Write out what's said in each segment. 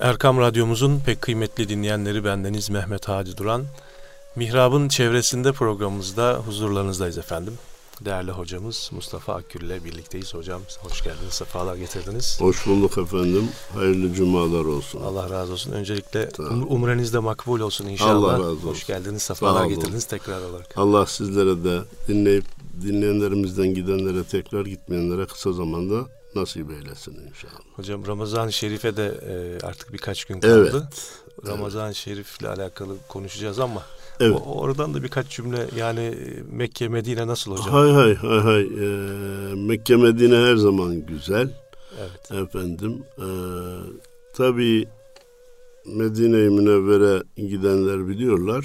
Erkam Radyomuzun pek kıymetli dinleyenleri bendeniz Mehmet Hadi Duran. Mihrab'ın çevresinde programımızda huzurlarınızdayız efendim. Değerli hocamız Mustafa Akgül ile birlikteyiz. Hocam hoş geldiniz, sefalar getirdiniz. Hoş bulduk efendim. Hayırlı cumalar olsun. Allah razı olsun. Öncelikle um, umreniz de makbul olsun inşallah. Allah razı olsun. Hoş geldiniz, sefalar getirdiniz tekrar olarak. Allah sizlere de dinleyip dinleyenlerimizden gidenlere tekrar gitmeyenlere kısa zamanda nasip eylesin inşallah. Hocam Ramazan-ı Şerif'e de e, artık birkaç gün kaldı. Evet. Ramazan-ı evet. Şerif'le alakalı konuşacağız ama evet. o, oradan da birkaç cümle yani Mekke Medine nasıl hocam? Hay hay hay hay. Ee, Mekke Medine her zaman güzel. Evet. Efendim e, tabii Medine-i Münevvere gidenler biliyorlar.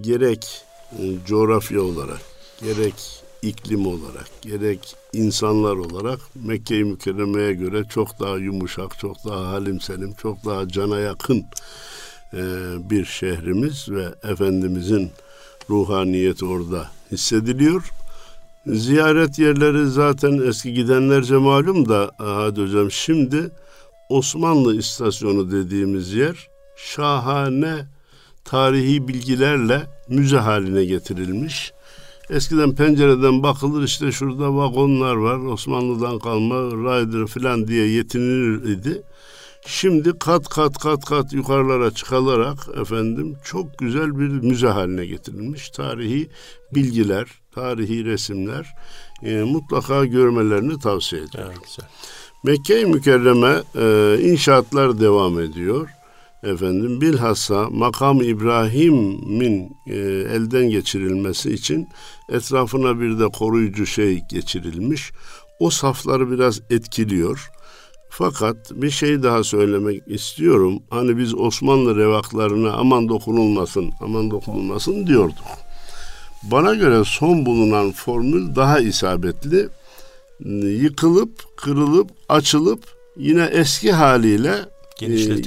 Gerek e, coğrafya olarak gerek iklim olarak gerek insanlar olarak Mekke-i Mükerreme'ye göre çok daha yumuşak, çok daha halim selim, çok daha cana yakın e, bir şehrimiz ve Efendimizin ruhaniyeti orada hissediliyor. Ziyaret yerleri zaten eski gidenlerce malum da hadi hocam şimdi Osmanlı istasyonu dediğimiz yer şahane tarihi bilgilerle müze haline getirilmiş Eskiden pencereden bakılır işte şurada vagonlar var Osmanlı'dan kalma rider falan diye yetinilir idi. Şimdi kat kat kat kat yukarılara çıkılarak efendim çok güzel bir müze haline getirilmiş. Tarihi bilgiler, tarihi resimler e, mutlaka görmelerini tavsiye ediyorum. Evet, Mekke-i Mükerreme e, inşaatlar devam ediyor efendim bilhassa makam İbrahim'in e, elden geçirilmesi için etrafına bir de koruyucu şey geçirilmiş. O safları biraz etkiliyor. Fakat bir şey daha söylemek istiyorum. Hani biz Osmanlı revaklarına aman dokunulmasın, aman dokunulmasın diyorduk. Bana göre son bulunan formül daha isabetli. Yıkılıp, kırılıp, açılıp yine eski haliyle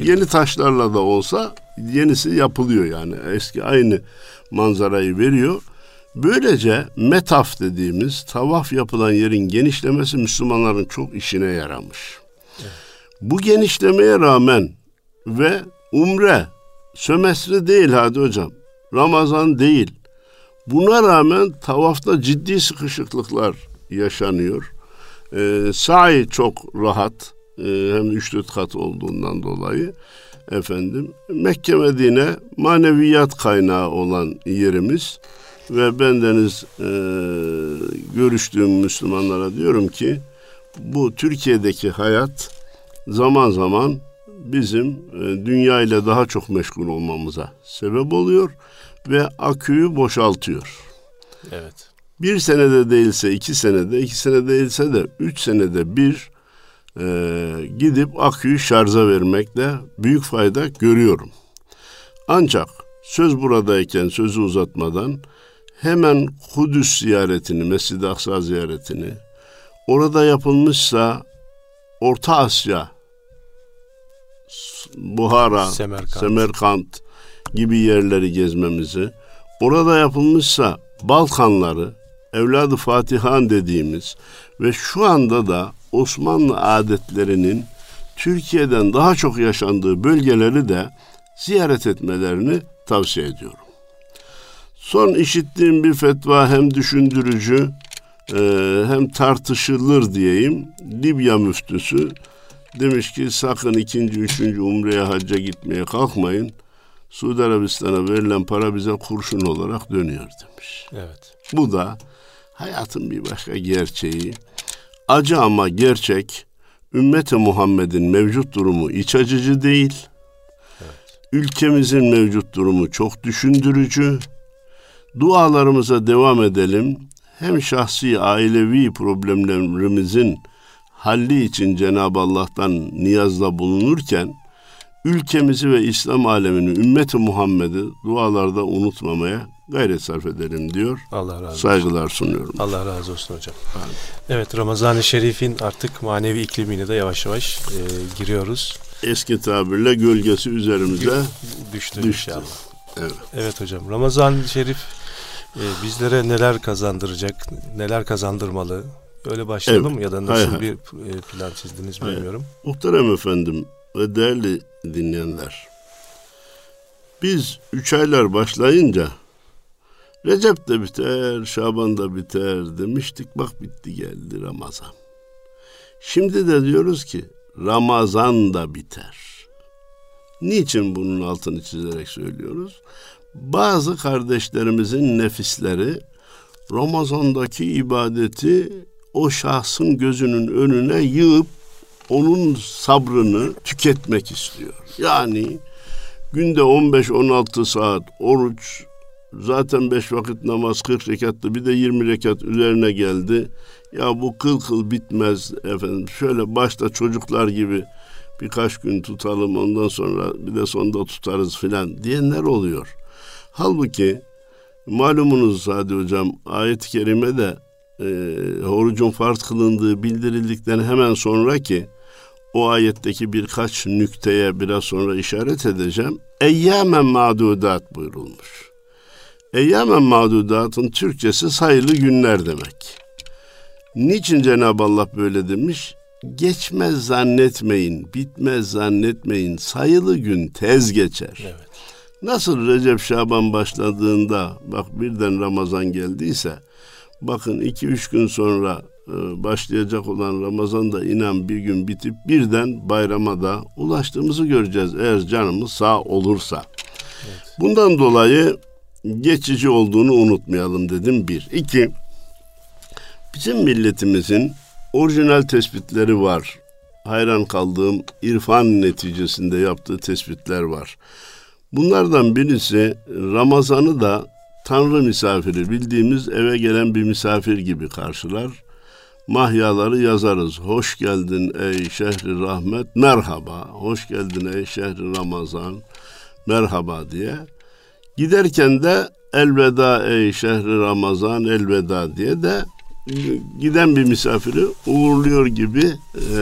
yeni taşlarla da olsa yenisi yapılıyor yani. Eski aynı manzarayı veriyor. Böylece metaf dediğimiz tavaf yapılan yerin genişlemesi Müslümanların çok işine yaramış. Evet. Bu genişlemeye rağmen ve umre sömestri değil hadi hocam. Ramazan değil. Buna rağmen tavafta ciddi sıkışıklıklar yaşanıyor. Ee, sahi çok rahat. Ee, hem üç dört kat olduğundan dolayı efendim Mekke Medine maneviyat kaynağı olan yerimiz ve bendeniz e, görüştüğüm Müslümanlara diyorum ki bu Türkiye'deki hayat zaman zaman bizim e, dünya ile daha çok meşgul olmamıza sebep oluyor ve aküyü boşaltıyor. Evet. Bir senede değilse iki senede, iki senede değilse de üç senede bir e, gidip aküyü şarja vermekte büyük fayda görüyorum. Ancak söz buradayken sözü uzatmadan hemen Kudüs ziyaretini, Mescid-i Aksa ziyaretini, orada yapılmışsa Orta Asya, Buhara, Semerkant. Semerkant gibi yerleri gezmemizi, orada yapılmışsa Balkanları, Evladı Fatihan dediğimiz ve şu anda da Osmanlı adetlerinin Türkiye'den daha çok yaşandığı bölgeleri de ziyaret etmelerini tavsiye ediyorum. Son işittiğim bir fetva hem düşündürücü e, hem tartışılır diyeyim. Libya müftüsü demiş ki sakın ikinci, üçüncü umreye hacca gitmeye kalkmayın. Suudi Arabistan'a verilen para bize kurşun olarak dönüyor demiş. Evet. Bu da hayatın bir başka gerçeği. Acı ama gerçek. Ümmeti Muhammed'in mevcut durumu iç acıcı değil. Evet. Ülkemizin mevcut durumu çok düşündürücü. Dualarımıza devam edelim. Hem şahsi ailevi problemlerimizin halli için Cenab-ı Allah'tan niyazda bulunurken ülkemizi ve İslam alemini, ümmeti Muhammed'i dualarda unutmamaya gayret sarf edelim diyor. Allah razı olsun. Saygılar sunuyorum. Allah razı olsun hocam. Amin. Evet Ramazan-ı Şerif'in artık manevi iklimine de yavaş yavaş e, giriyoruz. Eski tabirle gölgesi üzerimize düştü, düştü. inşallah. Evet. evet hocam Ramazan-ı Şerif e, bizlere neler kazandıracak, neler kazandırmalı? Öyle başlayalım evet. ya da nasıl hayır, bir hayır. plan çizdiniz bilmiyorum. Muhterem efendim ve değerli dinleyenler. Biz üç aylar başlayınca Recep de biter, Şaban da biter demiştik. Bak bitti geldi Ramazan. Şimdi de diyoruz ki Ramazan da biter. Niçin bunun altını çizerek söylüyoruz? Bazı kardeşlerimizin nefisleri Ramazan'daki ibadeti o şahsın gözünün önüne yığıp onun sabrını tüketmek istiyor. Yani günde 15-16 saat oruç zaten beş vakit namaz 40 rekattı bir de 20 rekat üzerine geldi. Ya bu kıl kıl bitmez efendim. Şöyle başta çocuklar gibi birkaç gün tutalım ondan sonra bir de sonda tutarız filan diyenler oluyor. Halbuki malumunuz Sadi Hocam ayet-i kerime de e, orucun farz kılındığı bildirildikten hemen sonra ki o ayetteki birkaç nükteye biraz sonra işaret edeceğim. Eyyamen ma'dudat buyurulmuş. Eyyamen ma'dudatın Türkçesi sayılı günler demek. Niçin Cenab-ı Allah böyle demiş? Geçmez zannetmeyin, bitmez zannetmeyin. Sayılı gün tez geçer. Evet. Nasıl Recep Şaban başladığında bak birden Ramazan geldiyse bakın iki üç gün sonra başlayacak olan Ramazan da inan bir gün bitip birden bayrama da ulaştığımızı göreceğiz eğer canımız sağ olursa. Evet. Bundan dolayı geçici olduğunu unutmayalım dedim bir. İki, bizim milletimizin orijinal tespitleri var. Hayran kaldığım irfan neticesinde yaptığı tespitler var. Bunlardan birisi Ramazan'ı da Tanrı misafiri bildiğimiz eve gelen bir misafir gibi karşılar. Mahyaları yazarız. Hoş geldin ey şehri rahmet, merhaba. Hoş geldin ey şehri Ramazan, merhaba diye. Giderken de elveda ey şehri Ramazan, elveda diye de giden bir misafiri uğurluyor gibi e,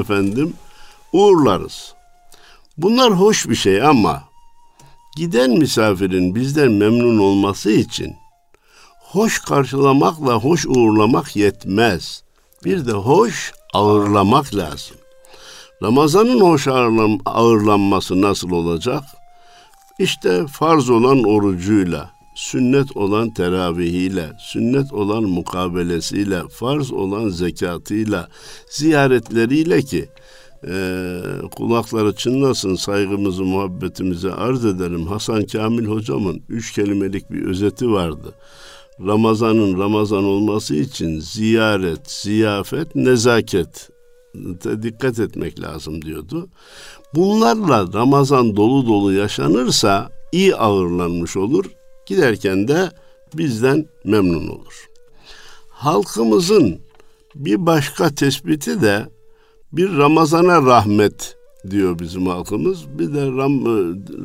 efendim uğurlarız. Bunlar hoş bir şey ama Giden misafirin bizden memnun olması için hoş karşılamakla hoş uğurlamak yetmez. Bir de hoş ağırlamak lazım. Ramazanın hoş ağırlan, ağırlanması nasıl olacak? İşte farz olan orucuyla, sünnet olan teravihiyle, sünnet olan mukabelesiyle, farz olan zekatıyla, ziyaretleriyle ki e, kulakları çınlasın saygımızı muhabbetimizi arz ederim. Hasan Kamil hocamın üç kelimelik bir özeti vardı. Ramazanın Ramazan olması için ziyaret, ziyafet, nezaket dikkat etmek lazım diyordu. Bunlarla Ramazan dolu dolu yaşanırsa iyi ağırlanmış olur. Giderken de bizden memnun olur. Halkımızın bir başka tespiti de bir Ramazana rahmet diyor bizim halkımız. Bir de e,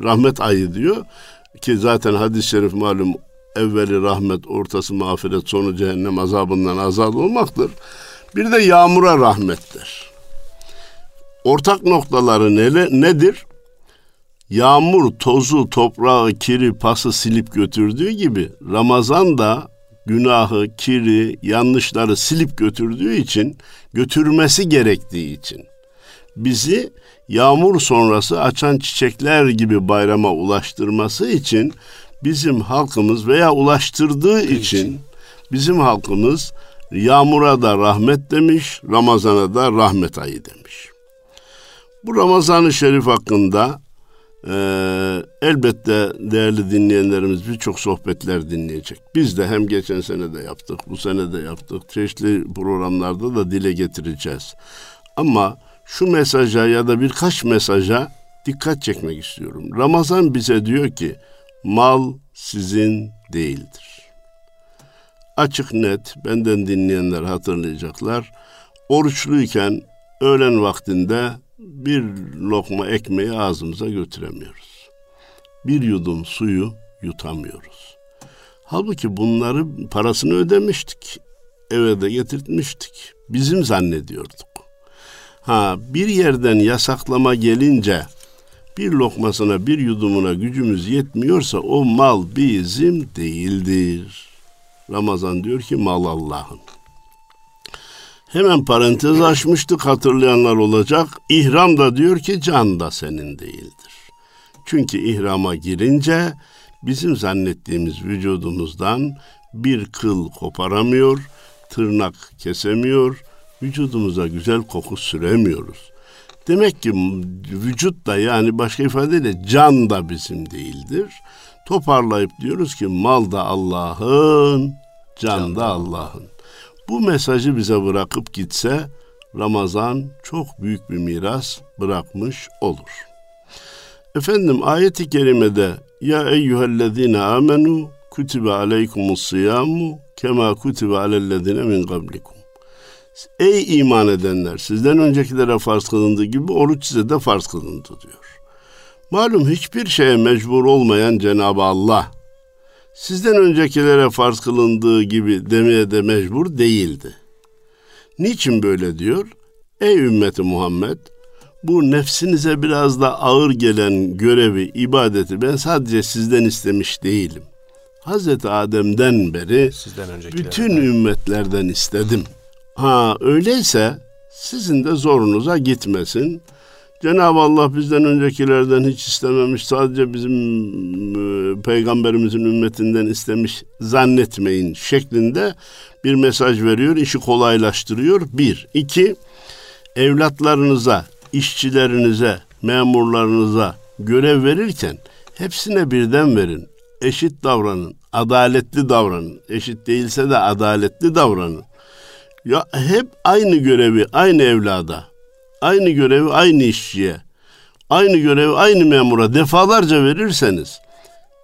rahmet ayı diyor. Ki zaten hadis-i şerif malum evveli rahmet, ortası mağfiret, sonu cehennem azabından azad olmaktır. Bir de yağmura rahmettir. Ortak noktaları ne, nedir? Yağmur tozu, toprağı, kiri, pası silip götürdüğü gibi Ramazan da günahı, kiri, yanlışları silip götürdüğü için, götürmesi gerektiği için bizi yağmur sonrası açan çiçekler gibi bayrama ulaştırması için bizim halkımız veya ulaştırdığı için bizim halkımız yağmura da rahmet demiş, Ramazan'a da rahmet ayı demiş. Bu Ramazan-ı Şerif hakkında ee, elbette değerli dinleyenlerimiz birçok sohbetler dinleyecek. Biz de hem geçen sene de yaptık, bu sene de yaptık. Çeşitli programlarda da dile getireceğiz. Ama şu mesaja ya da birkaç mesaja dikkat çekmek istiyorum. Ramazan bize diyor ki mal sizin değildir. Açık net benden dinleyenler hatırlayacaklar. Oruçluyken öğlen vaktinde bir lokma ekmeği ağzımıza götüremiyoruz. Bir yudum suyu yutamıyoruz. Halbuki bunları parasını ödemiştik. Eve de getirtmiştik. Bizim zannediyorduk. Ha bir yerden yasaklama gelince bir lokmasına bir yudumuna gücümüz yetmiyorsa o mal bizim değildir. Ramazan diyor ki mal Allah'ın. Hemen parantez açmıştık hatırlayanlar olacak. İhram da diyor ki can da senin değildir. Çünkü ihrama girince bizim zannettiğimiz vücudumuzdan bir kıl koparamıyor, tırnak kesemiyor, vücudumuza güzel koku süremiyoruz. Demek ki vücut da yani başka ifadeyle can da bizim değildir. Toparlayıp diyoruz ki mal da Allah'ın, can da Allah'ın. Bu mesajı bize bırakıp gitse Ramazan çok büyük bir miras bırakmış olur. Efendim ayeti kerimede ya eyyühellezine amenu kutibe aleykumus siyamu kema kutibe alellezine min kablikum. Ey iman edenler sizden öncekilere farz kılındığı gibi oruç size de farz kılındı diyor. Malum hiçbir şeye mecbur olmayan Cenab-ı Allah sizden öncekilere farz kılındığı gibi demeye de mecbur değildi. Niçin böyle diyor? Ey ümmeti Muhammed bu nefsinize biraz da ağır gelen görevi, ibadeti ben sadece sizden istemiş değilim. Hazreti Adem'den beri sizden bütün ümmetlerden istedim. Ha öyleyse sizin de zorunuza gitmesin. Cenab-ı Allah bizden öncekilerden hiç istememiş. Sadece bizim e, peygamberimizin ümmetinden istemiş zannetmeyin şeklinde bir mesaj veriyor. işi kolaylaştırıyor. Bir. iki evlatlarınıza, işçilerinize, memurlarınıza görev verirken hepsine birden verin. Eşit davranın, adaletli davranın. Eşit değilse de adaletli davranın. Ya hep aynı görevi aynı evlada, aynı görevi aynı işçiye, aynı görevi aynı memura defalarca verirseniz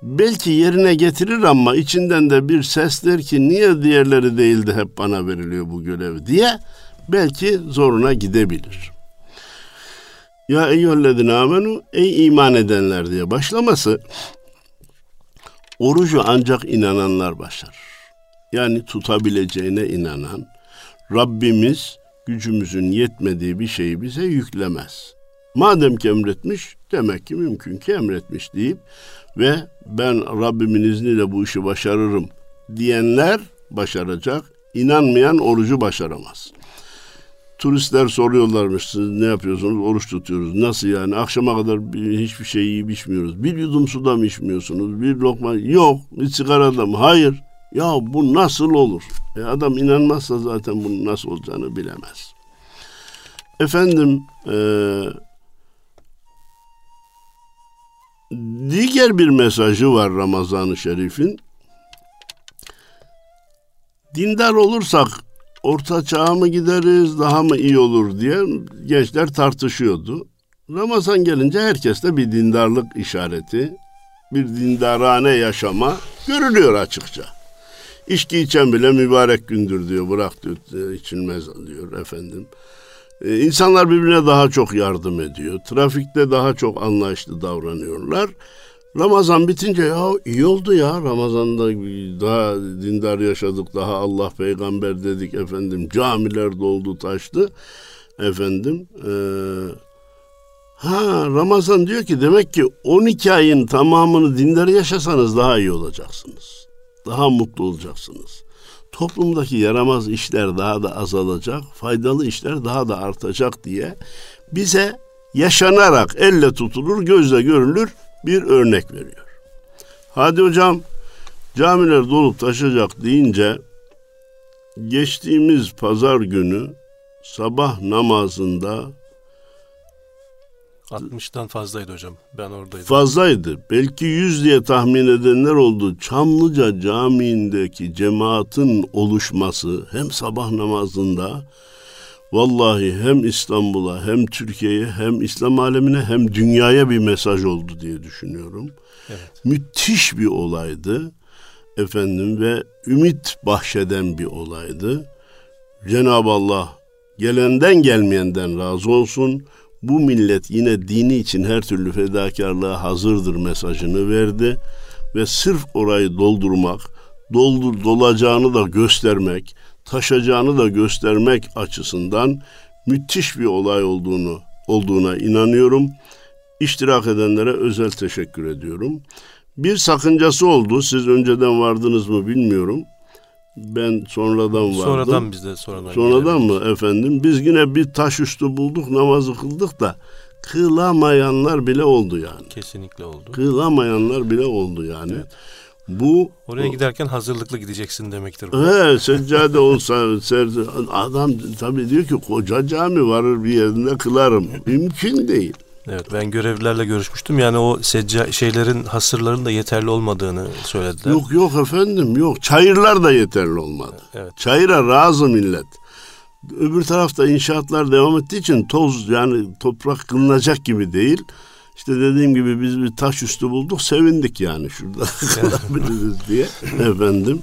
belki yerine getirir ama içinden de bir ses der ki niye diğerleri değildi hep bana veriliyor bu görev diye belki zoruna gidebilir. Ya eyyühellezine amenu ey iman edenler diye başlaması orucu ancak inananlar başlar. Yani tutabileceğine inanan, Rabbimiz gücümüzün yetmediği bir şeyi bize yüklemez. Madem ki emretmiş, demek ki mümkün ki emretmiş deyip ve ben Rabbimin izniyle bu işi başarırım diyenler başaracak. İnanmayan orucu başaramaz. Turistler soruyorlarmış siz ne yapıyorsunuz? Oruç tutuyoruz. Nasıl yani? Akşama kadar hiçbir şey yiyip içmiyoruz. Bir yudum suda mı içmiyorsunuz? Bir lokma yok. Bir sigara da mı? Hayır. Ya bu nasıl olur? E adam inanmazsa zaten bunun nasıl olacağını bilemez. Efendim e, diğer bir mesajı var Ramazan-ı Şerif'in. Dindar olursak orta çağa mı gideriz daha mı iyi olur diye gençler tartışıyordu. Ramazan gelince herkeste bir dindarlık işareti, bir dindarane yaşama görülüyor açıkça. İçki içen bile mübarek gündür diyor. Bırak diyor içilmez diyor efendim. Ee, insanlar birbirine daha çok yardım ediyor. Trafikte daha çok anlayışlı davranıyorlar. Ramazan bitince ya iyi oldu ya Ramazan'da daha dindar yaşadık daha Allah peygamber dedik efendim camiler doldu taştı efendim ee, ha Ramazan diyor ki demek ki 12 ayın tamamını dindar yaşasanız daha iyi olacaksınız daha mutlu olacaksınız. Toplumdaki yaramaz işler daha da azalacak, faydalı işler daha da artacak diye bize yaşanarak elle tutulur, gözle görülür bir örnek veriyor. Hadi hocam camiler dolup taşacak deyince geçtiğimiz pazar günü sabah namazında 60'tan fazlaydı hocam. Ben oradaydım. Fazlaydı. Belki 100 diye tahmin edenler oldu. Çamlıca Camii'ndeki cemaatin oluşması hem sabah namazında vallahi hem İstanbul'a hem Türkiye'ye hem İslam alemine hem dünyaya bir mesaj oldu diye düşünüyorum. Evet. Müthiş bir olaydı. Efendim ve ümit bahşeden bir olaydı. Cenab-ı Allah gelenden gelmeyenden razı olsun bu millet yine dini için her türlü fedakarlığa hazırdır mesajını verdi ve sırf orayı doldurmak, doldur dolacağını da göstermek, taşacağını da göstermek açısından müthiş bir olay olduğunu olduğuna inanıyorum. İştirak edenlere özel teşekkür ediyorum. Bir sakıncası oldu. Siz önceden vardınız mı bilmiyorum. Ben sonradan vardım. Sonradan bizde sonradan. Sonradan mı efendim? Biz yine bir taş üstü bulduk namazı kıldık da kılamayanlar bile oldu yani. Kesinlikle oldu. Kılamayanlar bile oldu yani. Evet. Bu oraya giderken hazırlıklı gideceksin demektir. Bu. He, seccade olsa serdi. Adam tabii diyor ki koca cami varır bir yerinde kılarım. Mümkün değil. Evet ben görevlilerle görüşmüştüm. Yani o secca şeylerin hasırların da yeterli olmadığını söylediler. Yok yok efendim yok. Çayırlar da yeterli olmadı. Evet. Çayıra razı millet. Öbür tarafta inşaatlar devam ettiği için toz yani toprak kılınacak gibi değil. İşte dediğim gibi biz bir taş üstü bulduk sevindik yani şurada kalabiliriz diye efendim.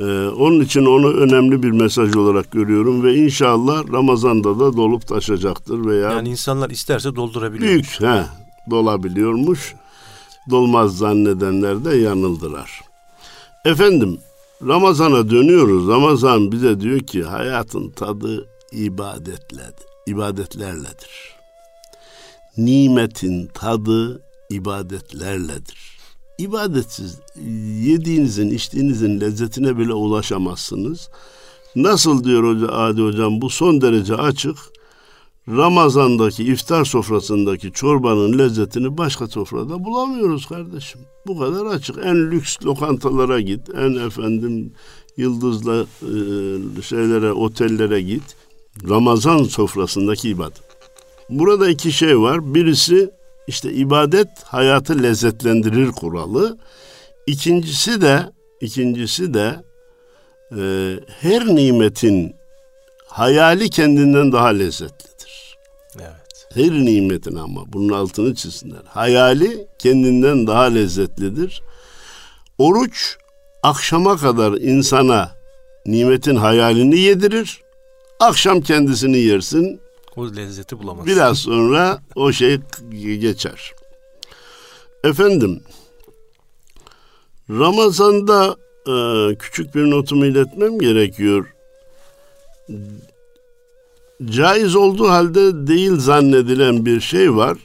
Ee, onun için onu önemli bir mesaj olarak görüyorum ve inşallah Ramazan'da da dolup taşacaktır veya yani insanlar isterse doldurabiliyor. Büyük he dolabiliyormuş. Dolmaz zannedenler de yanıldılar. Efendim Ramazan'a dönüyoruz. Ramazan bize diyor ki hayatın tadı ibadetler, ibadetlerledir. Nimetin tadı ibadetlerledir. İbadetsiz yediğinizin, içtiğinizin lezzetine bile ulaşamazsınız. Nasıl diyor hoca Adi hocam bu son derece açık. Ramazandaki iftar sofrasındaki çorbanın lezzetini başka sofrada bulamıyoruz kardeşim. Bu kadar açık. En lüks lokantalara git, en efendim yıldızlı e, şeylere, otellere git. Ramazan sofrasındaki ibadet. Burada iki şey var. Birisi işte ibadet hayatı lezzetlendirir kuralı. İkincisi de ikincisi de e, her nimetin hayali kendinden daha lezzetlidir. Evet. Her nimetin ama bunun altını çizsinler. Hayali kendinden daha lezzetlidir. Oruç akşama kadar insana nimetin hayalini yedirir. Akşam kendisini yersin. O lezzeti bulamaz. Biraz sonra o şey geçer. Efendim, Ramazan'da e, küçük bir notumu iletmem gerekiyor. Caiz olduğu halde değil zannedilen bir şey var.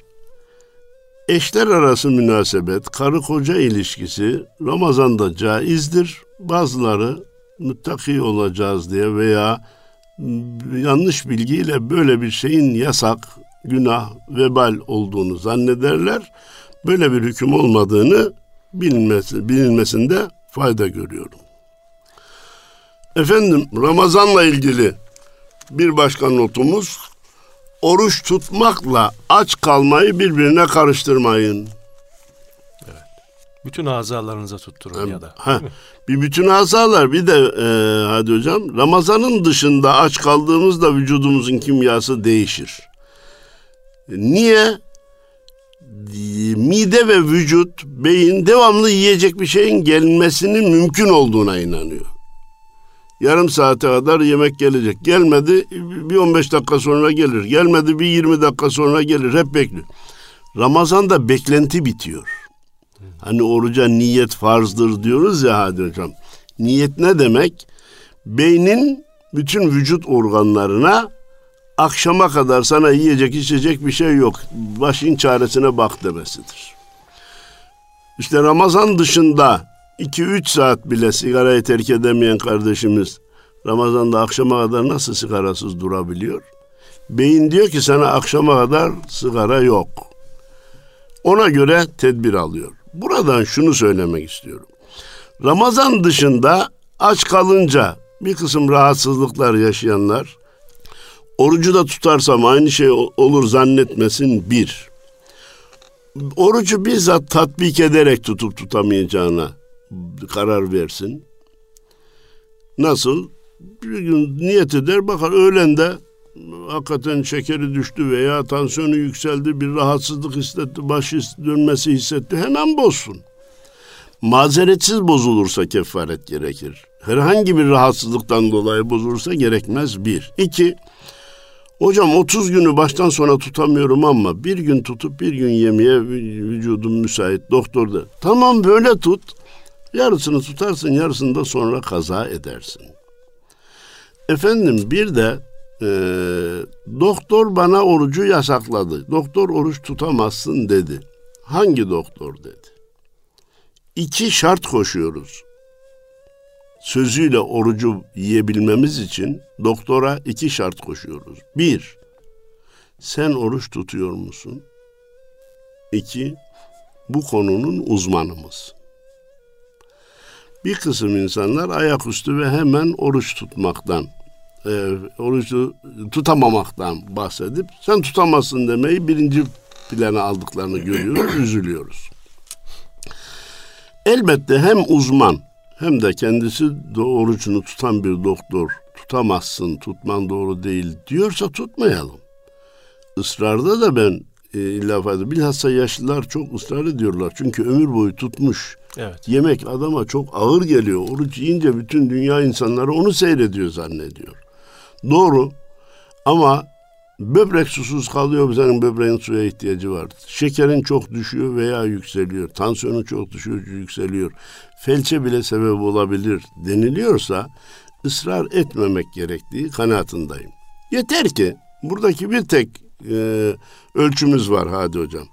Eşler arası münasebet, karı koca ilişkisi Ramazan'da caizdir. Bazıları müttaki olacağız diye veya yanlış bilgiyle böyle bir şeyin yasak, günah, vebal olduğunu zannederler. Böyle bir hüküm olmadığını bilinmesi, bilinmesinde fayda görüyorum. Efendim Ramazan'la ilgili bir başka notumuz oruç tutmakla aç kalmayı birbirine karıştırmayın. Bütün azalarınıza tutturun ya da. Ha, bir bütün azalar bir de e, hadi hocam Ramazan'ın dışında aç kaldığımızda vücudumuzun kimyası değişir. Niye? Mide ve vücut, beyin devamlı yiyecek bir şeyin gelmesinin mümkün olduğuna inanıyor. Yarım saate kadar yemek gelecek. Gelmedi bir 15 dakika sonra gelir. Gelmedi bir 20 dakika sonra gelir. Hep bekliyor. Ramazan'da beklenti bitiyor. Hani oruca niyet farzdır diyoruz ya hadi hocam. Niyet ne demek? Beynin bütün vücut organlarına akşama kadar sana yiyecek içecek bir şey yok. Başın çaresine bak demesidir. İşte Ramazan dışında 2-3 saat bile sigarayı terk edemeyen kardeşimiz Ramazan'da akşama kadar nasıl sigarasız durabiliyor? Beyin diyor ki sana akşama kadar sigara yok. Ona göre tedbir alıyor. Buradan şunu söylemek istiyorum. Ramazan dışında aç kalınca bir kısım rahatsızlıklar yaşayanlar orucu da tutarsam aynı şey olur zannetmesin bir. Orucu bizzat tatbik ederek tutup tutamayacağına karar versin. Nasıl? Bir gün niyet eder bakar öğlende hakikaten şekeri düştü veya tansiyonu yükseldi, bir rahatsızlık hissetti, başı dönmesi hissetti hemen bozsun. Mazeretsiz bozulursa kefaret gerekir. Herhangi bir rahatsızlıktan dolayı bozulursa gerekmez bir. İki, hocam 30 günü baştan sona tutamıyorum ama bir gün tutup bir gün yemeye vücudum müsait doktor da. Tamam böyle tut. Yarısını tutarsın yarısını da sonra kaza edersin. Efendim bir de e, doktor bana orucu yasakladı. Doktor oruç tutamazsın dedi. Hangi doktor dedi? İki şart koşuyoruz. sözüyle orucu yiyebilmemiz için doktora iki şart koşuyoruz. Bir, sen oruç tutuyor musun? İki, bu konunun uzmanı mısın? Bir kısım insanlar ayaküstü ve hemen oruç tutmaktan, e, orucu tutamamaktan bahsedip sen tutamazsın demeyi birinci plana aldıklarını görüyoruz, üzülüyoruz. Elbette hem uzman hem de kendisi orucunu tutan bir doktor tutamazsın, tutman doğru değil diyorsa tutmayalım. Israrda da ben e, illa fayda. Bilhassa yaşlılar çok ısrar ediyorlar. Çünkü ömür boyu tutmuş. Evet. Yemek adama çok ağır geliyor. Oruç yiyince bütün dünya insanları onu seyrediyor zannediyor. Doğru ama böbrek susuz kalıyor senin böbreğin suya ihtiyacı var. Şekerin çok düşüyor veya yükseliyor. Tansiyonun çok düşüyor, yükseliyor. Felçe bile sebep olabilir deniliyorsa ısrar etmemek gerektiği kanaatindeyim. Yeter ki buradaki bir tek e, ölçümüz var Hadi Hocam.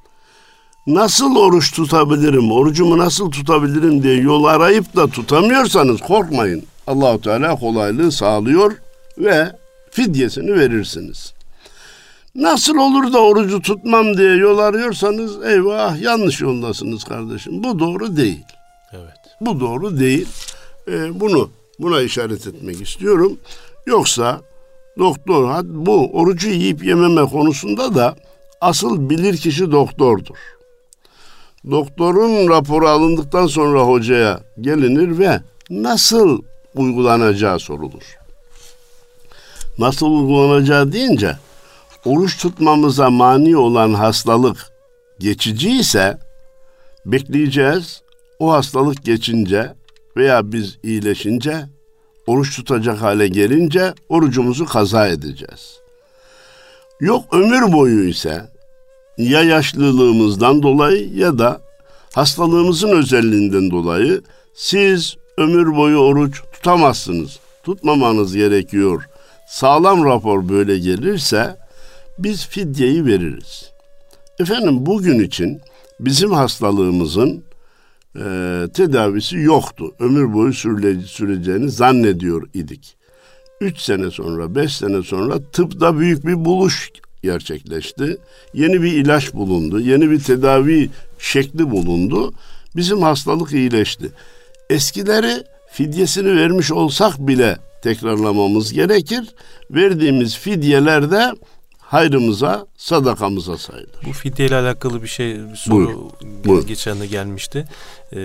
Nasıl oruç tutabilirim, orucumu nasıl tutabilirim diye yol arayıp da tutamıyorsanız korkmayın. Allahu Teala kolaylığı sağlıyor ve fidyesini verirsiniz. Nasıl olur da orucu tutmam diye yol arıyorsanız eyvah yanlış yoldasınız kardeşim. Bu doğru değil. Evet. Bu doğru değil. Ee, bunu buna işaret etmek istiyorum. Yoksa doktor bu orucu yiyip yememe konusunda da asıl bilir kişi doktordur. Doktorun raporu alındıktan sonra hocaya gelinir ve nasıl uygulanacağı sorulur. Nasıl uygulanacağı deyince oruç tutmamıza mani olan hastalık geçici ise bekleyeceğiz. O hastalık geçince veya biz iyileşince oruç tutacak hale gelince orucumuzu kaza edeceğiz. Yok ömür boyu ise ya yaşlılığımızdan dolayı ya da hastalığımızın özelliğinden dolayı siz ömür boyu oruç tutamazsınız. Tutmamanız gerekiyor. Sağlam rapor böyle gelirse biz fidyeyi veririz. Efendim bugün için bizim hastalığımızın e, tedavisi yoktu. Ömür boyu sürele, süreceğini zannediyor idik. Üç sene sonra, beş sene sonra tıpta büyük bir buluş gerçekleşti. Yeni bir ilaç bulundu, yeni bir tedavi şekli bulundu. Bizim hastalık iyileşti. Eskileri fidyesini vermiş olsak bile tekrarlamamız gerekir. Verdiğimiz fidyeler de hayrımıza, sadakamıza sayılır. Bu fidye ile alakalı bir şey bir soru Buyur. Geçen de gelmişti. Ee,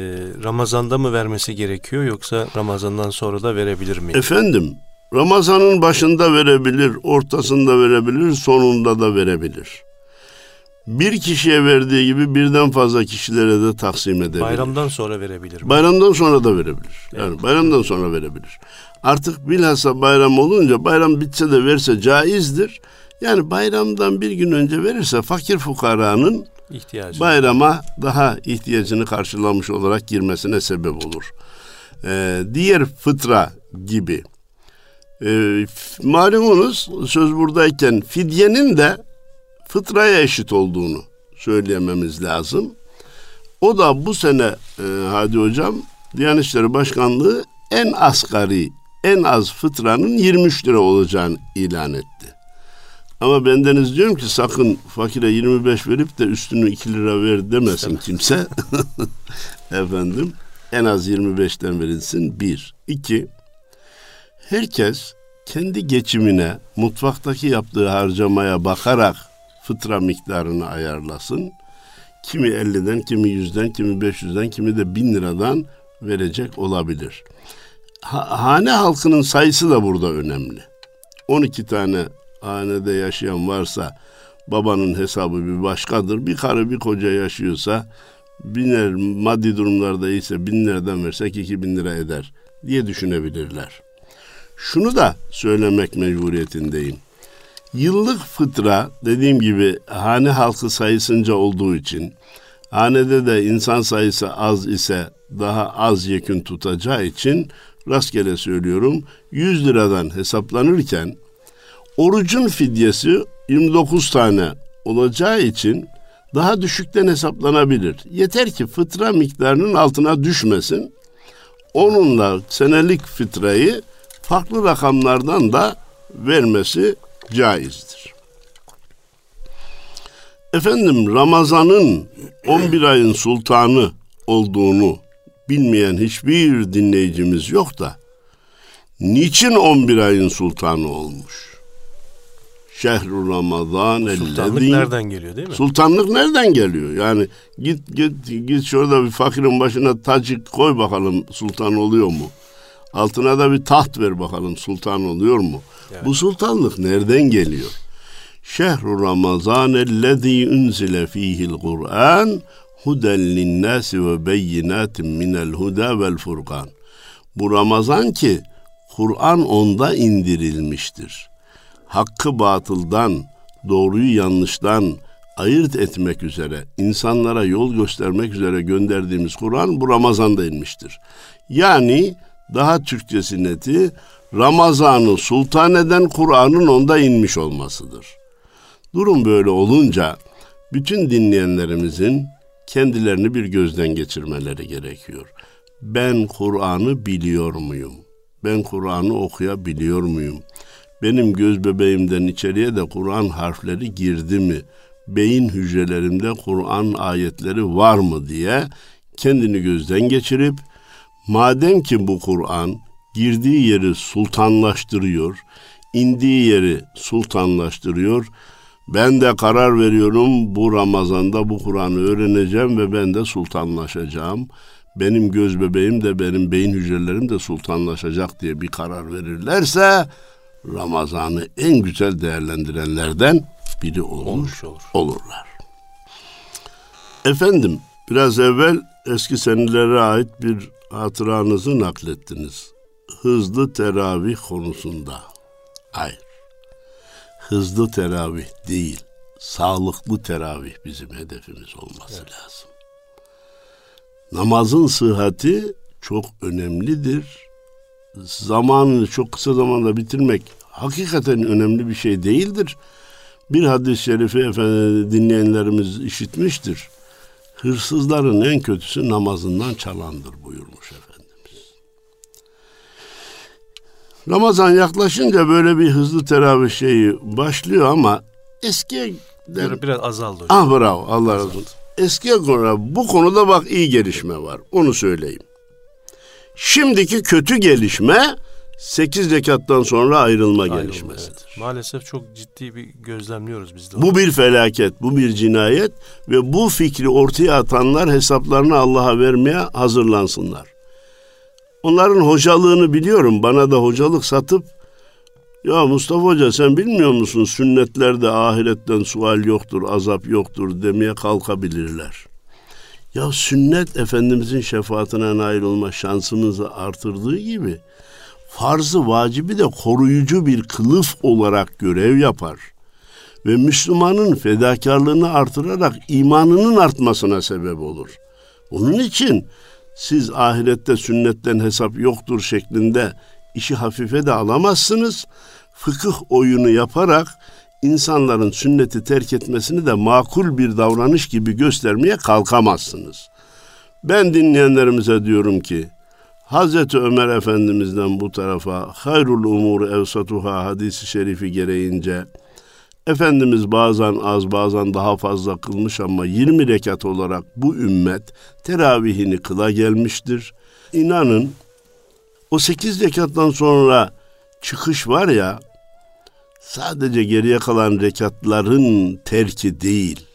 Ramazan'da mı vermesi gerekiyor yoksa Ramazan'dan sonra da verebilir mi? Efendim, Ramazan'ın başında verebilir, ortasında verebilir, sonunda da verebilir. Bir kişiye verdiği gibi birden fazla kişilere de taksim edebilir. Bayramdan sonra verebilir mi? Bayramdan sonra da verebilir. Yani evet. bayramdan sonra verebilir. Artık bilhassa bayram olunca bayram bitse de verse caizdir. Yani bayramdan bir gün önce verirse fakir fukaranın İhtiyacı. bayrama daha ihtiyacını karşılamış olarak girmesine sebep olur. Ee, diğer fıtra gibi. Ee, malumunuz söz buradayken fidyenin de fıtraya eşit olduğunu söyleyememiz lazım. O da bu sene e, Hadi Hocam Diyanet İşleri Başkanlığı en asgari, en az fıtranın 23 lira olacağını ilan etti. Ama bendeniz diyorum ki sakın fakire 25 verip de üstünü 2 lira ver demesin kimse. Efendim en az 25'ten verilsin. Bir. iki. Herkes kendi geçimine, mutfaktaki yaptığı harcamaya bakarak fıtra miktarını ayarlasın. Kimi 50'den, kimi 100'den, kimi 500'den, kimi de 1000 liradan verecek olabilir. Ha, hane halkının sayısı da burada önemli. 12 tane hanede yaşayan varsa babanın hesabı bir başkadır. Bir karı bir koca yaşıyorsa biner maddi durumlarda ise binlerden versek iki bin lira eder diye düşünebilirler. Şunu da söylemek mecburiyetindeyim. Yıllık fıtra dediğim gibi hane halkı sayısınca olduğu için hanede de insan sayısı az ise daha az yekün tutacağı için rastgele söylüyorum 100 liradan hesaplanırken Orucun fidyesi 29 tane olacağı için daha düşükten hesaplanabilir. Yeter ki fıtra miktarının altına düşmesin. onunla senelik fitreyi farklı rakamlardan da vermesi caizdir. Efendim Ramazan'ın 11 ayın sultanı olduğunu bilmeyen hiçbir dinleyicimiz yok da niçin 11 ayın sultanı olmuş? Şehru Ramazan Sultanlık ellezî nereden geliyor değil mi? Sultanlık nereden geliyor? Yani git git git şurada bir fakirin başına tacı koy bakalım sultan oluyor mu? Altına da bir taht ver bakalım sultan oluyor mu? Evet. Bu sultanlık nereden geliyor? Şehru Ramazan ellezî unzile fîhil Kur'an huden linnâsi ve beyinatin minel huda vel furkan. Bu Ramazan ki Kur'an onda indirilmiştir. Hakkı batıldan, doğruyu yanlıştan ayırt etmek üzere, insanlara yol göstermek üzere gönderdiğimiz Kur'an bu Ramazan'da inmiştir. Yani daha Türkçesi neti Ramazan'ı sultan eden Kur'an'ın onda inmiş olmasıdır. Durum böyle olunca bütün dinleyenlerimizin kendilerini bir gözden geçirmeleri gerekiyor. Ben Kur'an'ı biliyor muyum? Ben Kur'an'ı okuyabiliyor muyum? Benim göz bebeğimden içeriye de Kur'an harfleri girdi mi? Beyin hücrelerimde Kur'an ayetleri var mı diye kendini gözden geçirip madem ki bu Kur'an girdiği yeri sultanlaştırıyor, indiği yeri sultanlaştırıyor, ben de karar veriyorum bu Ramazan'da bu Kur'an'ı öğreneceğim ve ben de sultanlaşacağım. Benim göz bebeğim de benim beyin hücrelerim de sultanlaşacak diye bir karar verirlerse Ramazan'ı en güzel değerlendirenlerden biri Olmuş olur. olurlar. Efendim biraz evvel eski senelere ait bir hatıranızı naklettiniz. Hızlı teravih konusunda. Hayır. Hızlı teravih değil. Sağlıklı teravih bizim hedefimiz olması lazım. Namazın sıhhati çok önemlidir. Zamanını çok kısa zamanda bitirmek hakikaten önemli bir şey değildir. Bir hadis-i şerifi efendim dinleyenlerimiz işitmiştir. Hırsızların en kötüsü namazından çalandır buyurmuş Efendimiz. Ramazan yaklaşınca böyle bir hızlı teravih şeyi başlıyor ama eskiye Biraz, biraz azaldı hocam. Ah bravo Allah razı olsun. Eskiye göre bu konuda bak iyi gelişme var. Onu söyleyeyim. Şimdiki kötü gelişme 8 rekattan sonra ayrılma Ayrılma, gelişmesidir. evet. Maalesef çok ciddi bir gözlemliyoruz biz de. Bu bir felaket, bu bir cinayet ve bu fikri ortaya atanlar hesaplarını Allah'a vermeye hazırlansınlar. Onların hocalığını biliyorum. Bana da hocalık satıp ya Mustafa Hoca sen bilmiyor musun sünnetlerde ahiretten sual yoktur, azap yoktur demeye kalkabilirler. Ya sünnet Efendimizin şefaatine nail olma şansımızı artırdığı gibi farzı vacibi de koruyucu bir kılıf olarak görev yapar. Ve Müslümanın fedakarlığını artırarak imanının artmasına sebep olur. Onun için siz ahirette sünnetten hesap yoktur şeklinde işi hafife de alamazsınız. Fıkıh oyunu yaparak insanların sünneti terk etmesini de makul bir davranış gibi göstermeye kalkamazsınız. Ben dinleyenlerimize diyorum ki Hazreti Ömer Efendimiz'den bu tarafa hayrul umur evsatuha hadisi şerifi gereğince Efendimiz bazen az bazen daha fazla kılmış ama 20 rekat olarak bu ümmet teravihini kıla gelmiştir. İnanın o 8 rekattan sonra çıkış var ya sadece geriye kalan rekatların terki değil.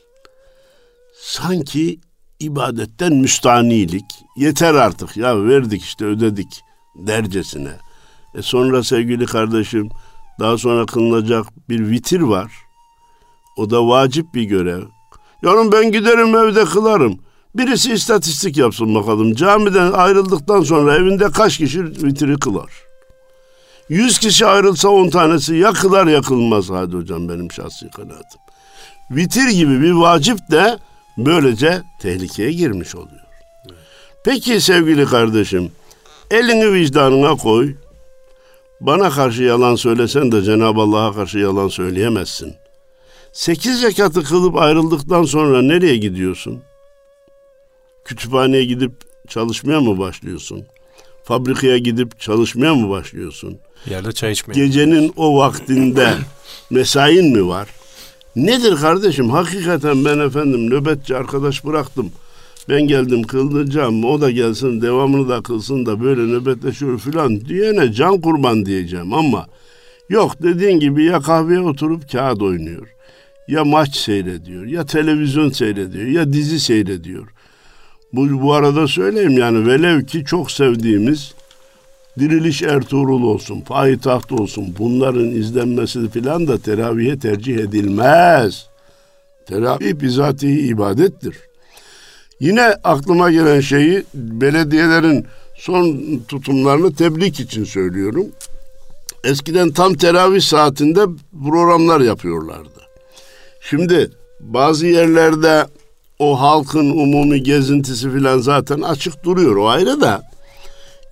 Sanki ibadetten müstanilik yeter artık ya verdik işte ödedik dercesine. E sonra sevgili kardeşim daha sonra kılınacak bir vitir var. O da vacip bir görev. Yarın ben giderim evde kılarım. Birisi istatistik yapsın bakalım. Camiden ayrıldıktan sonra evinde kaç kişi vitiri kılar? Yüz kişi ayrılsa on tanesi ya kılar ya kılmaz. Hadi hocam benim şahsi kanaatim. Vitir gibi bir vacip de böylece tehlikeye girmiş oluyor. Peki sevgili kardeşim, elini vicdanına koy. Bana karşı yalan söylesen de Cenab-ı Allah'a karşı yalan söyleyemezsin. Sekiz rekatı kılıp ayrıldıktan sonra nereye gidiyorsun? Kütüphaneye gidip çalışmaya mı başlıyorsun? fabrikaya gidip çalışmaya mı başlıyorsun? Yerde çay içmeye. Gecenin o vaktinde mesain mi var? Nedir kardeşim? Hakikaten ben efendim nöbetçi arkadaş bıraktım. Ben geldim kıldıracağım. O da gelsin devamını da kılsın da böyle nöbetleşiyor filan diyene can kurban diyeceğim ama yok dediğin gibi ya kahveye oturup kağıt oynuyor. Ya maç seyrediyor, ya televizyon seyrediyor, ya dizi seyrediyor. Bu, bu arada söyleyeyim yani velev ki çok sevdiğimiz Diriliş Ertuğrul olsun, Payitaht olsun bunların izlenmesi filan da teravihe tercih edilmez. Teravih bizatihi ibadettir. Yine aklıma gelen şeyi belediyelerin son tutumlarını tebrik için söylüyorum. Eskiden tam teravih saatinde programlar yapıyorlardı. Şimdi bazı yerlerde o halkın umumi gezintisi filan zaten açık duruyor o ayrı da.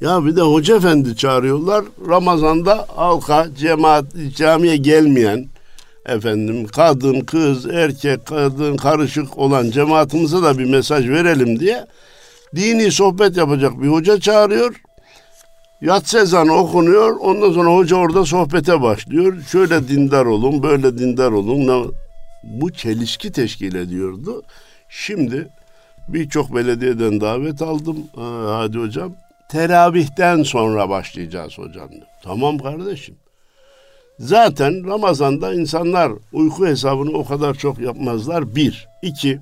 Ya bir de hoca efendi çağırıyorlar. Ramazan'da halka, cemaat, camiye gelmeyen efendim kadın, kız, erkek, kadın karışık olan cemaatimize de bir mesaj verelim diye dini sohbet yapacak bir hoca çağırıyor. Yatsı ezanı okunuyor. Ondan sonra hoca orada sohbete başlıyor. Şöyle dindar olun, böyle dindar olun. Bu çelişki teşkil ediyordu. Şimdi birçok belediyeden davet aldım. hadi hocam teravihten sonra başlayacağız hocam. Tamam kardeşim. Zaten Ramazan'da insanlar uyku hesabını o kadar çok yapmazlar. Bir. iki.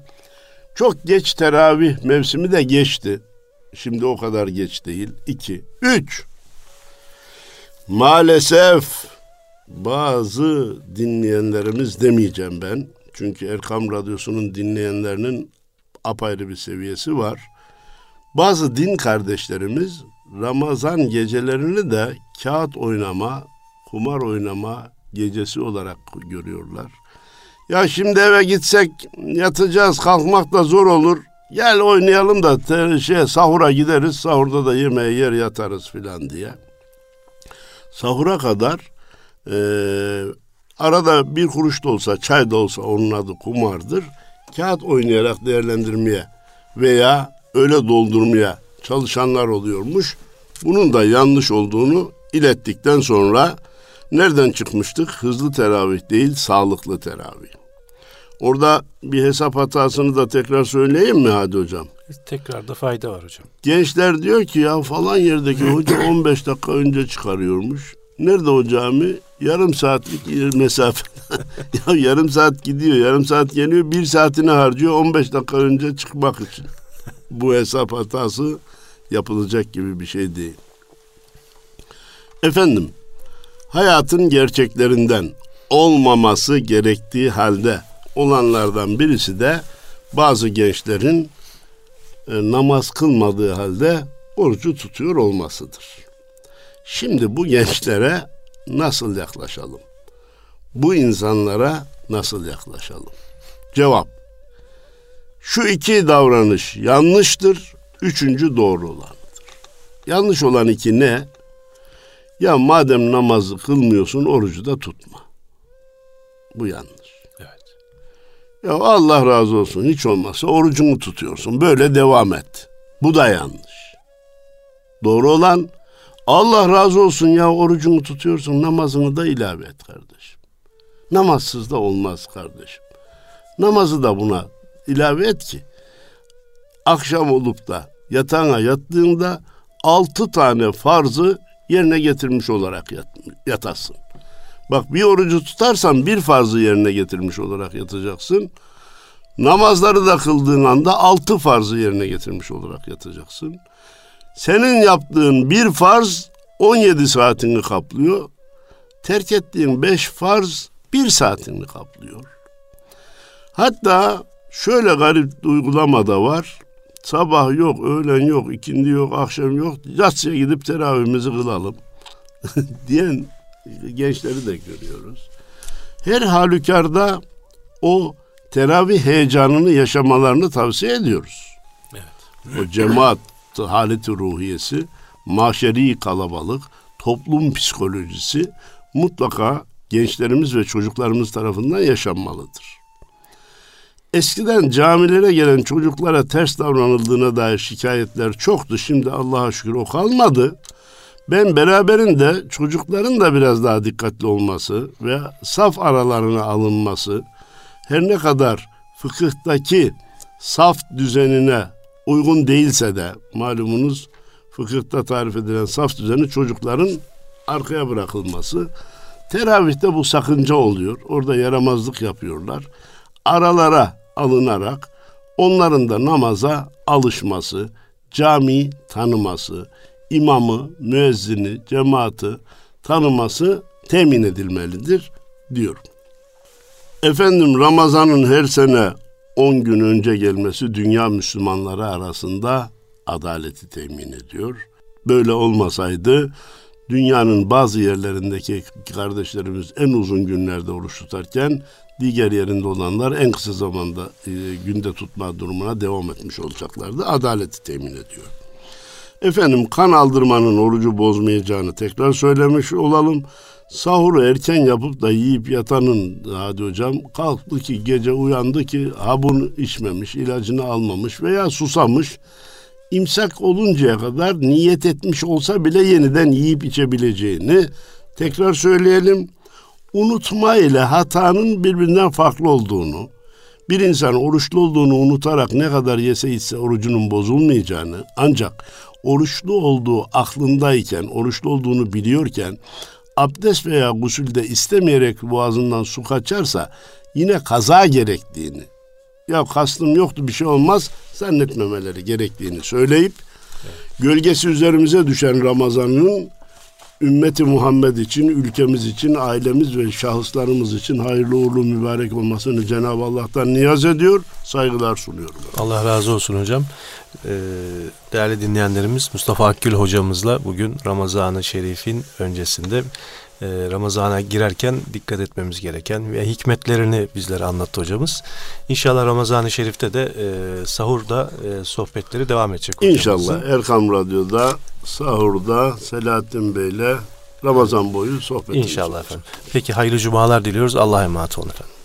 Çok geç teravih mevsimi de geçti. Şimdi o kadar geç değil. İki. Üç. Maalesef bazı dinleyenlerimiz demeyeceğim ben. Çünkü Erkam Radyosu'nun dinleyenlerinin apayrı bir seviyesi var. Bazı din kardeşlerimiz Ramazan gecelerini de kağıt oynama, kumar oynama gecesi olarak görüyorlar. Ya şimdi eve gitsek yatacağız, kalkmak da zor olur. Gel oynayalım da şey sahura gideriz, sahurda da yemeği yer yatarız filan diye. Sahura kadar e, arada bir kuruş da olsa, çay da olsa onun adı kumardır. Kağıt oynayarak değerlendirmeye veya öyle doldurmaya çalışanlar oluyormuş. Bunun da yanlış olduğunu ilettikten sonra nereden çıkmıştık? Hızlı teravih değil, sağlıklı teravih. Orada bir hesap hatasını da tekrar söyleyeyim mi hadi hocam? Tekrar da fayda var hocam. Gençler diyor ki ya falan yerdeki hoca 15 dakika önce çıkarıyormuş. Nerede o cami? Yarım saatlik mesafe. ya yarım saat gidiyor, yarım saat geliyor, bir saatini harcıyor 15 dakika önce çıkmak için bu hesap hatası yapılacak gibi bir şey değil. Efendim, hayatın gerçeklerinden olmaması gerektiği halde olanlardan birisi de bazı gençlerin e, namaz kılmadığı halde orucu tutuyor olmasıdır. Şimdi bu gençlere nasıl yaklaşalım? Bu insanlara nasıl yaklaşalım? Cevap şu iki davranış yanlıştır, üçüncü doğru olanıdır. Yanlış olan iki ne? Ya madem namazı kılmıyorsun orucu da tutma. Bu yanlış. Evet. Ya Allah razı olsun hiç olmazsa orucunu tutuyorsun. Böyle devam et. Bu da yanlış. Doğru olan Allah razı olsun ya orucunu tutuyorsun namazını da ilave et kardeşim. Namazsız da olmaz kardeşim. Namazı da buna ilave et ki akşam olup da yatağına yattığında altı tane farzı yerine getirmiş olarak yat, yatasın. Bak bir orucu tutarsan bir farzı yerine getirmiş olarak yatacaksın. Namazları da kıldığın anda altı farzı yerine getirmiş olarak yatacaksın. Senin yaptığın bir farz 17 saatini kaplıyor. Terk ettiğin beş farz bir saatini kaplıyor. Hatta Şöyle garip uygulama da var. Sabah yok, öğlen yok, ikindi yok, akşam yok. Yatsıya gidip teravihimizi kılalım diyen gençleri de görüyoruz. Her halükarda o teravih heyecanını yaşamalarını tavsiye ediyoruz. Evet. O cemaat haleti ruhiyesi, maşeri kalabalık, toplum psikolojisi mutlaka gençlerimiz ve çocuklarımız tarafından yaşanmalıdır. Eskiden camilere gelen çocuklara ters davranıldığına dair şikayetler çoktu. Şimdi Allah'a şükür o kalmadı. Ben beraberinde çocukların da biraz daha dikkatli olması ve saf aralarına alınması her ne kadar fıkıhtaki saf düzenine uygun değilse de malumunuz fıkıhta tarif edilen saf düzeni çocukların arkaya bırakılması. Teravihte bu sakınca oluyor. Orada yaramazlık yapıyorlar. Aralara alınarak onların da namaza alışması, cami tanıması, imamı, müezzini, cemaati tanıması temin edilmelidir diyorum. Efendim Ramazan'ın her sene 10 gün önce gelmesi dünya Müslümanları arasında adaleti temin ediyor. Böyle olmasaydı dünyanın bazı yerlerindeki kardeşlerimiz en uzun günlerde oruç tutarken diğer yerinde olanlar en kısa zamanda e, günde tutma durumuna devam etmiş olacaklardı. Adaleti temin ediyor. Efendim kan aldırmanın orucu bozmayacağını tekrar söylemiş olalım. Sahuru erken yapıp da yiyip yatanın hadi hocam kalktı ki gece uyandı ki ha bunu içmemiş, ilacını almamış veya susamış. imsak oluncaya kadar niyet etmiş olsa bile yeniden yiyip içebileceğini tekrar söyleyelim. Unutma ile hatanın birbirinden farklı olduğunu, bir insan oruçlu olduğunu unutarak ne kadar yese içse orucunun bozulmayacağını ancak oruçlu olduğu aklındayken, oruçlu olduğunu biliyorken abdest veya gusülde istemeyerek boğazından su kaçarsa yine kaza gerektiğini ya kastım yoktu bir şey olmaz zannetmemeleri gerektiğini söyleyip gölgesi üzerimize düşen Ramazan'ın ümmeti Muhammed için, ülkemiz için, ailemiz ve şahıslarımız için hayırlı uğurlu mübarek olmasını Cenab-ı Allah'tan niyaz ediyor, saygılar sunuyorum. Allah razı olsun hocam. Ee, değerli dinleyenlerimiz Mustafa Akgül hocamızla bugün Ramazan-ı Şerif'in öncesinde Ramazan'a girerken dikkat etmemiz gereken ve hikmetlerini bizlere anlattı hocamız. İnşallah Ramazan-ı Şerif'te de e, sahurda e, sohbetleri devam edecek hocamızın. İnşallah Erkam Radyo'da sahurda Selahattin Bey'le Ramazan boyu sohbet İnşallah efendim. Peki hayırlı cumalar diliyoruz. Allah'a emanet olun efendim.